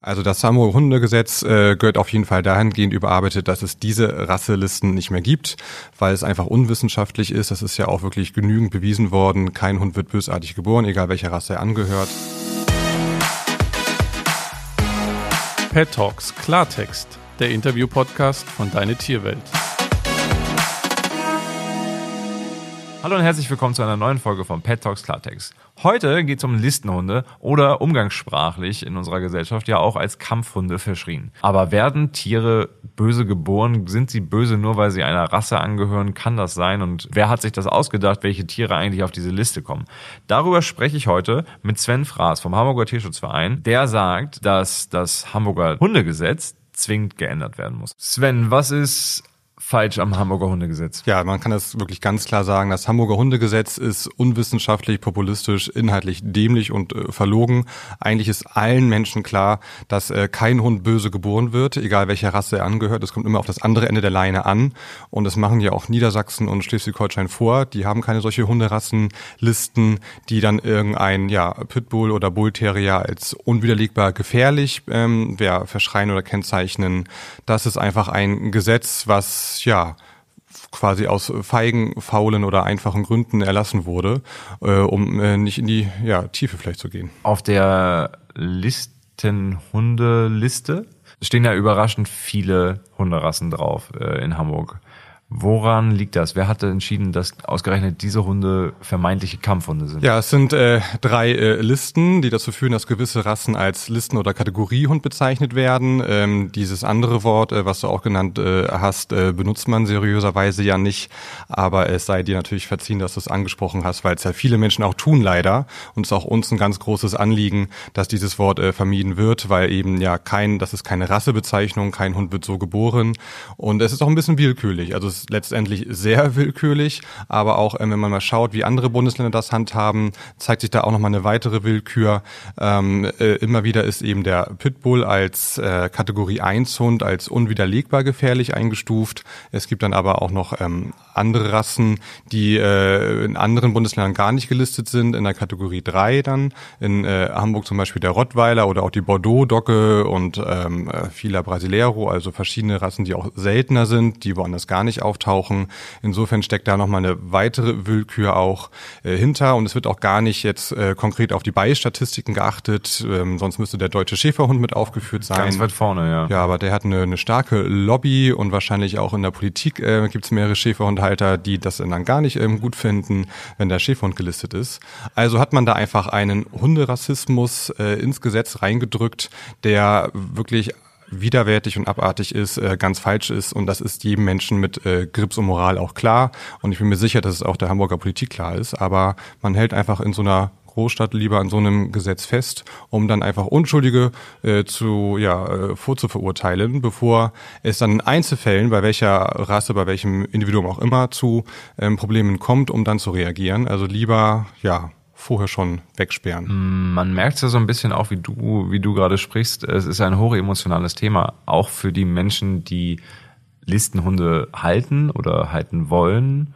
Also das Hamburger Hundegesetz äh, gehört auf jeden Fall dahingehend überarbeitet, dass es diese Rasselisten nicht mehr gibt, weil es einfach unwissenschaftlich ist. Das ist ja auch wirklich genügend bewiesen worden. Kein Hund wird bösartig geboren, egal welcher Rasse er angehört. Pet Talks Klartext, der Interview-Podcast von Deine Tierwelt. Hallo und herzlich willkommen zu einer neuen Folge von Pet Talks Klartext. Heute geht es um Listenhunde oder umgangssprachlich in unserer Gesellschaft ja auch als Kampfhunde verschrien. Aber werden Tiere böse geboren? Sind sie böse nur, weil sie einer Rasse angehören? Kann das sein? Und wer hat sich das ausgedacht, welche Tiere eigentlich auf diese Liste kommen? Darüber spreche ich heute mit Sven Fraß vom Hamburger Tierschutzverein. Der sagt, dass das Hamburger Hundegesetz zwingend geändert werden muss. Sven, was ist falsch am Hamburger Hundegesetz? Ja, man kann das wirklich ganz klar sagen. Das Hamburger Hundegesetz ist unwissenschaftlich, populistisch, inhaltlich dämlich und äh, verlogen. Eigentlich ist allen Menschen klar, dass äh, kein Hund böse geboren wird, egal welcher Rasse er angehört. Es kommt immer auf das andere Ende der Leine an. Und das machen ja auch Niedersachsen und Schleswig-Holstein vor. Die haben keine solche Hunderassenlisten, die dann irgendein ja, Pitbull oder Bullterrier als unwiderlegbar gefährlich ähm, ja, verschreien oder kennzeichnen. Das ist einfach ein Gesetz, was ja quasi aus feigen, faulen oder einfachen Gründen erlassen wurde, äh, um äh, nicht in die ja, Tiefe vielleicht zu gehen. Auf der Listenhundeliste stehen ja überraschend viele Hunderassen drauf äh, in Hamburg. Woran liegt das? Wer hatte entschieden, dass ausgerechnet diese Hunde vermeintliche Kampfhunde sind? Ja, es sind äh, drei äh, Listen, die dazu führen, dass gewisse Rassen als Listen- oder Kategoriehund bezeichnet werden. Ähm, dieses andere Wort, äh, was du auch genannt äh, hast, äh, benutzt man seriöserweise ja nicht. Aber es sei dir natürlich verziehen, dass du es angesprochen hast, weil es ja viele Menschen auch tun leider. Und es ist auch uns ein ganz großes Anliegen, dass dieses Wort äh, vermieden wird, weil eben ja kein, das ist keine Rassebezeichnung, kein Hund wird so geboren. Und es ist auch ein bisschen willkürlich. Also ist letztendlich sehr willkürlich, aber auch ähm, wenn man mal schaut, wie andere Bundesländer das handhaben, zeigt sich da auch nochmal eine weitere Willkür. Ähm, äh, immer wieder ist eben der Pitbull als äh, Kategorie 1 Hund als unwiderlegbar gefährlich eingestuft. Es gibt dann aber auch noch ähm, andere Rassen, die äh, in anderen Bundesländern gar nicht gelistet sind, in der Kategorie 3 dann. In äh, Hamburg zum Beispiel der Rottweiler oder auch die Bordeaux-Docke und ähm, äh, Fila Brasileiro, also verschiedene Rassen, die auch seltener sind, die woanders gar nicht auftauchen. Insofern steckt da nochmal eine weitere Willkür auch äh, hinter und es wird auch gar nicht jetzt äh, konkret auf die Beistatistiken geachtet, ähm, sonst müsste der deutsche Schäferhund mit aufgeführt sein. Ganz weit vorne, ja. Ja, aber der hat eine, eine starke Lobby und wahrscheinlich auch in der Politik äh, gibt es mehrere Schäferhundhalter, die das dann gar nicht ähm, gut finden, wenn der Schäferhund gelistet ist. Also hat man da einfach einen Hunderassismus äh, ins Gesetz reingedrückt, der wirklich widerwärtig und abartig ist, äh, ganz falsch ist. Und das ist jedem Menschen mit äh, Grips und Moral auch klar. Und ich bin mir sicher, dass es auch der Hamburger Politik klar ist, aber man hält einfach in so einer Großstadt lieber an so einem Gesetz fest, um dann einfach Unschuldige äh, zu ja äh, vorzuverurteilen, bevor es dann in Einzelfällen bei welcher Rasse, bei welchem Individuum auch immer zu ähm, Problemen kommt, um dann zu reagieren. Also lieber ja vorher schon wegsperren. Man merkt ja so ein bisschen auch, wie du, wie du gerade sprichst. Es ist ein hochemotionales Thema, auch für die Menschen, die Listenhunde halten oder halten wollen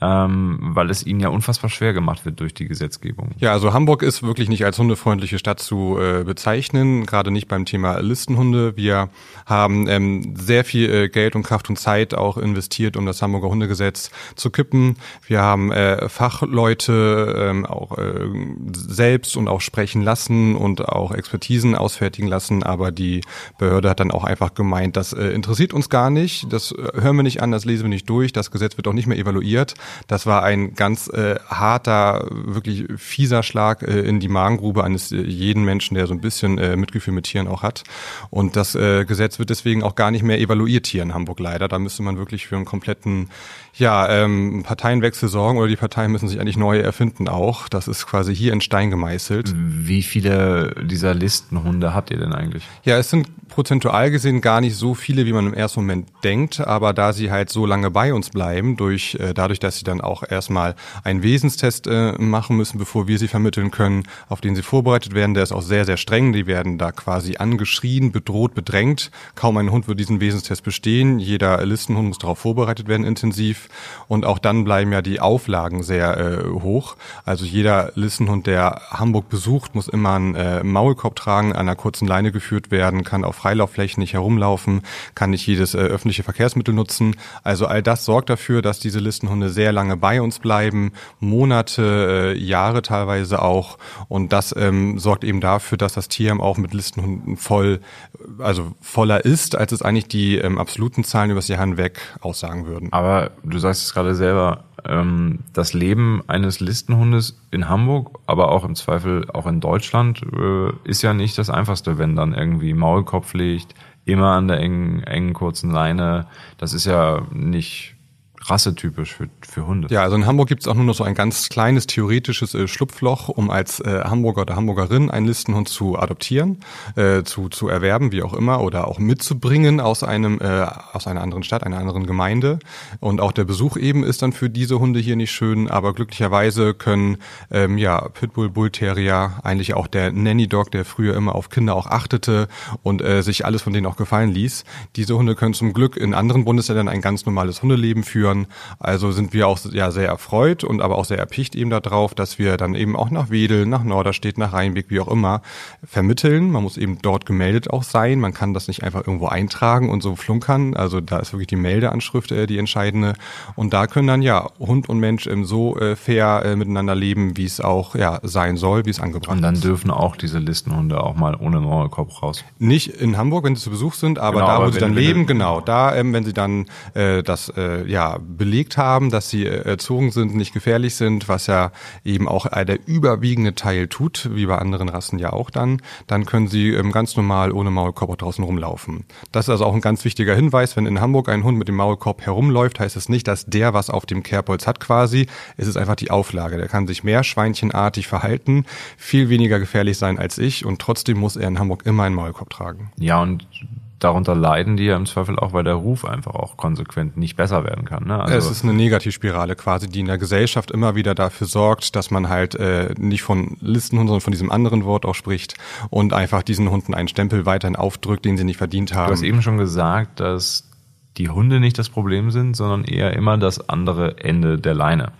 ähm, weil es ihnen ja unfassbar schwer gemacht wird durch die Gesetzgebung. Ja, also Hamburg ist wirklich nicht als hundefreundliche Stadt zu äh, bezeichnen, gerade nicht beim Thema Listenhunde. Wir haben ähm, sehr viel äh, Geld und Kraft und Zeit auch investiert, um das Hamburger Hundegesetz zu kippen. Wir haben äh, Fachleute ähm, auch äh, selbst und auch sprechen lassen und auch Expertisen ausfertigen lassen, aber die Behörde hat dann auch einfach gemeint, das äh, interessiert uns gar nicht, das äh, hören wir nicht an, das lesen wir nicht durch, das Gesetz wird auch nicht mehr evaluiert. Das war ein ganz äh, harter, wirklich fieser Schlag äh, in die Magengrube eines äh, jeden Menschen, der so ein bisschen äh, Mitgefühl mit Tieren auch hat. Und das äh, Gesetz wird deswegen auch gar nicht mehr evaluiert hier in Hamburg leider. Da müsste man wirklich für einen kompletten ja, ähm, Parteienwechsel sorgen oder die Parteien müssen sich eigentlich neu erfinden auch. Das ist quasi hier in Stein gemeißelt. Wie viele dieser Listenhunde habt ihr denn eigentlich? Ja, es sind prozentual gesehen gar nicht so viele, wie man im ersten Moment denkt, aber da sie halt so lange bei uns bleiben, durch äh, dadurch, dass sie dann auch erstmal einen Wesenstest äh, machen müssen, bevor wir sie vermitteln können, auf den sie vorbereitet werden. Der ist auch sehr, sehr streng. Die werden da quasi angeschrien, bedroht, bedrängt. Kaum ein Hund wird diesen Wesenstest bestehen. Jeder Listenhund muss darauf vorbereitet werden intensiv. Und auch dann bleiben ja die Auflagen sehr äh, hoch. Also jeder Listenhund, der Hamburg besucht, muss immer einen äh, Maulkorb tragen, an einer kurzen Leine geführt werden, kann auf Freilaufflächen nicht herumlaufen, kann nicht jedes äh, öffentliche Verkehrsmittel nutzen. Also all das sorgt dafür, dass diese Listenhunde sehr lange bei uns bleiben, Monate, äh, Jahre teilweise auch. Und das ähm, sorgt eben dafür, dass das Tierheim auch mit Listenhunden voll, also voller ist, als es eigentlich die ähm, absoluten Zahlen übers Jahr hinweg aussagen würden. Aber du sagst es gerade selber, ähm, das Leben eines Listenhundes in Hamburg, aber auch im Zweifel auch in Deutschland, äh, ist ja nicht das Einfachste, wenn dann irgendwie Maulkopf liegt, immer an der engen, engen kurzen Leine. Das ist ja nicht rassetypisch für, für Hunde. Ja, also in Hamburg gibt es auch nur noch so ein ganz kleines theoretisches äh, Schlupfloch, um als äh, Hamburger oder Hamburgerin einen Listenhund zu adoptieren, äh, zu, zu erwerben, wie auch immer, oder auch mitzubringen aus einem äh, aus einer anderen Stadt, einer anderen Gemeinde. Und auch der Besuch eben ist dann für diese Hunde hier nicht schön, aber glücklicherweise können ähm, ja Pitbull, Bull Terrier, eigentlich auch der Nanny Dog, der früher immer auf Kinder auch achtete und äh, sich alles von denen auch gefallen ließ. Diese Hunde können zum Glück in anderen Bundesländern ein ganz normales Hundeleben führen führen. Also sind wir auch ja sehr erfreut und aber auch sehr erpicht eben darauf, dass wir dann eben auch nach Wedel, nach Norderstedt, nach Rheinbeck, wie auch immer, vermitteln. Man muss eben dort gemeldet auch sein. Man kann das nicht einfach irgendwo eintragen und so flunkern. Also da ist wirklich die Meldeanschrift äh, die entscheidende. Und da können dann ja Hund und Mensch ähm, so äh, fair äh, miteinander leben, wie es auch ja sein soll, wie es angebracht ist. Und dann ist. dürfen auch diese Listenhunde auch mal ohne Maulkorb raus. Nicht in Hamburg, wenn sie zu Besuch sind, aber genau, da, wo aber sie dann leben, genau, da, ähm, wenn sie dann äh, das äh, ja belegt haben, dass sie äh, erzogen sind, nicht gefährlich sind, was ja eben auch der überwiegende Teil tut, wie bei anderen Rassen ja auch dann, dann können sie ähm, ganz normal ohne Maulkorb draußen rumlaufen. Das ist also auch ein ganz wichtiger Hinweis, wenn in Hamburg ein Hund mit dem Maulkorb herumläuft, heißt es nicht, dass der was auf dem Kerbholz hat quasi, es ist einfach die Auflage. Der kann sich mehr schweinchenartig verhalten, viel weniger gefährlich sein als ich und trotzdem muss er in Hamburg immer einen Maulkorb tragen. Ja, und darunter leiden die ja im Zweifel auch, weil der Ruf einfach auch konsequent nicht besser werden kann. Ne? Also es ist eine Negativspirale quasi, die in der Gesellschaft immer wieder dafür sorgt, dass man halt äh, nicht von Listenhunden, sondern von diesem anderen Wort auch spricht und einfach diesen Hunden einen Stempel weiterhin aufdrückt, den sie nicht verdient haben. Du hast eben schon gesagt, dass die Hunde nicht das Problem sind, sondern eher immer das andere Ende der Leine.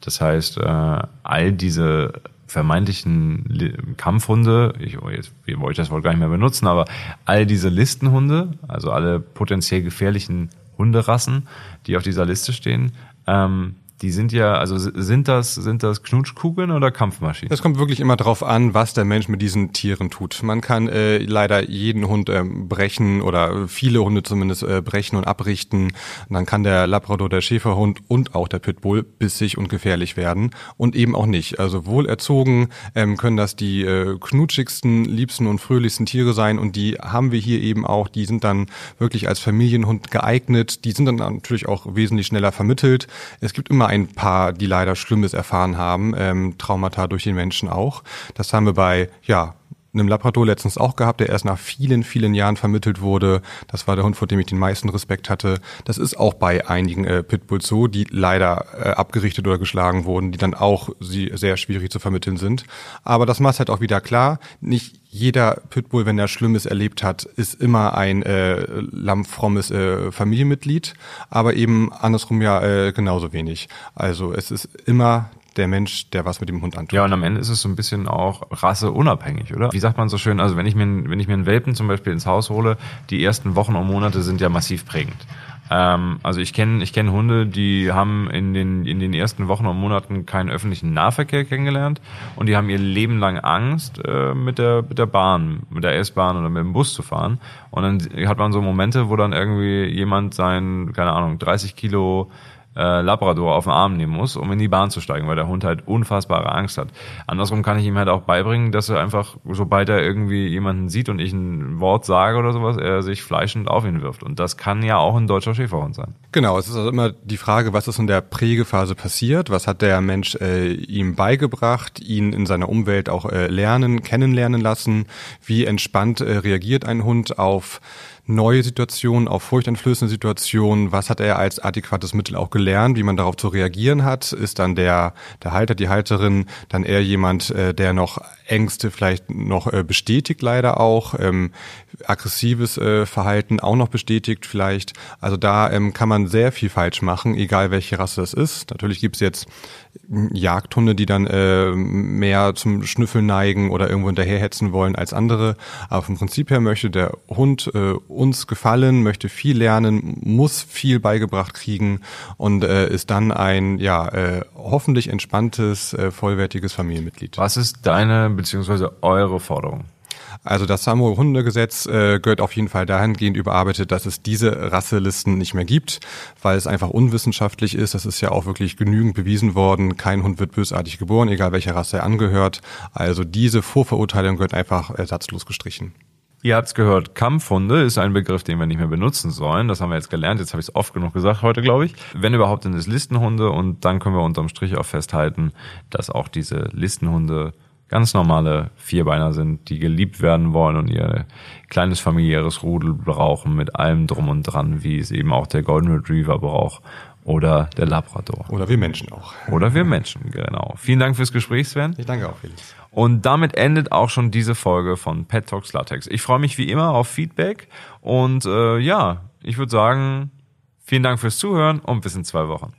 Das heißt, äh, all diese vermeintlichen Kampfhunde, ich, oh, jetzt wollte ich das Wort gar nicht mehr benutzen, aber all diese Listenhunde, also alle potenziell gefährlichen Hunderassen, die auf dieser Liste stehen, ähm, die sind ja, also sind das, sind das Knutschkugeln oder Kampfmaschinen? Es kommt wirklich immer darauf an, was der Mensch mit diesen Tieren tut. Man kann äh, leider jeden Hund äh, brechen oder viele Hunde zumindest äh, brechen und abrichten. Und dann kann der Labrador, der Schäferhund und auch der Pitbull bissig und gefährlich werden und eben auch nicht. Also wohl erzogen ähm, können das die äh, knutschigsten, liebsten und fröhlichsten Tiere sein und die haben wir hier eben auch. Die sind dann wirklich als Familienhund geeignet. Die sind dann natürlich auch wesentlich schneller vermittelt. Es gibt immer ein paar, die leider Schlimmes erfahren haben, ähm, Traumata durch den Menschen auch. Das haben wir bei, ja, einem Labrador letztens auch gehabt, der erst nach vielen, vielen Jahren vermittelt wurde. Das war der Hund, vor dem ich den meisten Respekt hatte. Das ist auch bei einigen äh, Pitbulls so, die leider äh, abgerichtet oder geschlagen wurden, die dann auch sie sehr schwierig zu vermitteln sind. Aber das macht halt auch wieder klar, nicht jeder Pitbull, wenn er Schlimmes erlebt hat, ist immer ein äh, lammfrommes äh, Familienmitglied, aber eben andersrum ja äh, genauso wenig. Also es ist immer der Mensch, der was mit dem Hund antut. Ja, und am Ende ist es so ein bisschen auch rasseunabhängig, oder? Wie sagt man so schön, also wenn ich mir, wenn ich mir einen Welpen zum Beispiel ins Haus hole, die ersten Wochen und Monate sind ja massiv prägend. Ähm, also ich kenne ich kenn Hunde, die haben in den, in den ersten Wochen und Monaten keinen öffentlichen Nahverkehr kennengelernt und die haben ihr Leben lang Angst, äh, mit, der, mit der Bahn, mit der S-Bahn oder mit dem Bus zu fahren. Und dann hat man so Momente, wo dann irgendwie jemand sein, keine Ahnung, 30 Kilo äh, Labrador auf den Arm nehmen muss, um in die Bahn zu steigen, weil der Hund halt unfassbare Angst hat. Andersrum kann ich ihm halt auch beibringen, dass er einfach, sobald er irgendwie jemanden sieht und ich ein Wort sage oder sowas, er sich fleischend auf ihn wirft. Und das kann ja auch ein deutscher Schäferhund sein. Genau, es ist also immer die Frage, was ist in der Prägephase passiert, was hat der Mensch äh, ihm beigebracht, ihn in seiner Umwelt auch äh, lernen, kennenlernen lassen, wie entspannt äh, reagiert ein Hund auf neue Situationen, auf furchteinflößende Situationen, was hat er als adäquates Mittel auch gelernt, wie man darauf zu reagieren hat. Ist dann der, der Halter, die Halterin dann eher jemand, äh, der noch Ängste vielleicht noch äh, bestätigt, leider auch, ähm, aggressives äh, Verhalten auch noch bestätigt vielleicht. Also da ähm, kann man sehr viel falsch machen, egal welche Rasse das ist. Natürlich gibt's jetzt Jagdhunde, die dann äh, mehr zum Schnüffeln neigen oder irgendwo hinterherhetzen wollen als andere. Aber vom Prinzip her möchte der Hund äh, uns gefallen, möchte viel lernen, muss viel beigebracht kriegen und äh, ist dann ein ja äh, hoffentlich entspanntes, äh, vollwertiges Familienmitglied. Was ist deine beziehungsweise eure Forderung? Also das Samoa-Hundegesetz äh, gehört auf jeden Fall dahingehend überarbeitet, dass es diese Rasselisten nicht mehr gibt, weil es einfach unwissenschaftlich ist. Das ist ja auch wirklich genügend bewiesen worden. Kein Hund wird bösartig geboren, egal welcher Rasse er angehört. Also diese Vorverurteilung gehört einfach ersatzlos gestrichen. Ihr habt's gehört, Kampfhunde ist ein Begriff, den wir nicht mehr benutzen sollen. Das haben wir jetzt gelernt. Jetzt habe ich es oft genug gesagt heute, glaube ich. Wenn überhaupt, dann ist Listenhunde und dann können wir unterm Strich auch festhalten, dass auch diese Listenhunde ganz normale Vierbeiner sind, die geliebt werden wollen und ihr kleines familiäres Rudel brauchen mit allem drum und dran, wie es eben auch der Golden Retriever braucht oder der Labrador. Oder wir Menschen auch. Oder wir Menschen, genau. Vielen Dank fürs Gespräch, Sven. Ich danke auch, Felix. Und damit endet auch schon diese Folge von Pet Talks Latex. Ich freue mich wie immer auf Feedback und äh, ja, ich würde sagen, vielen Dank fürs Zuhören und bis in zwei Wochen.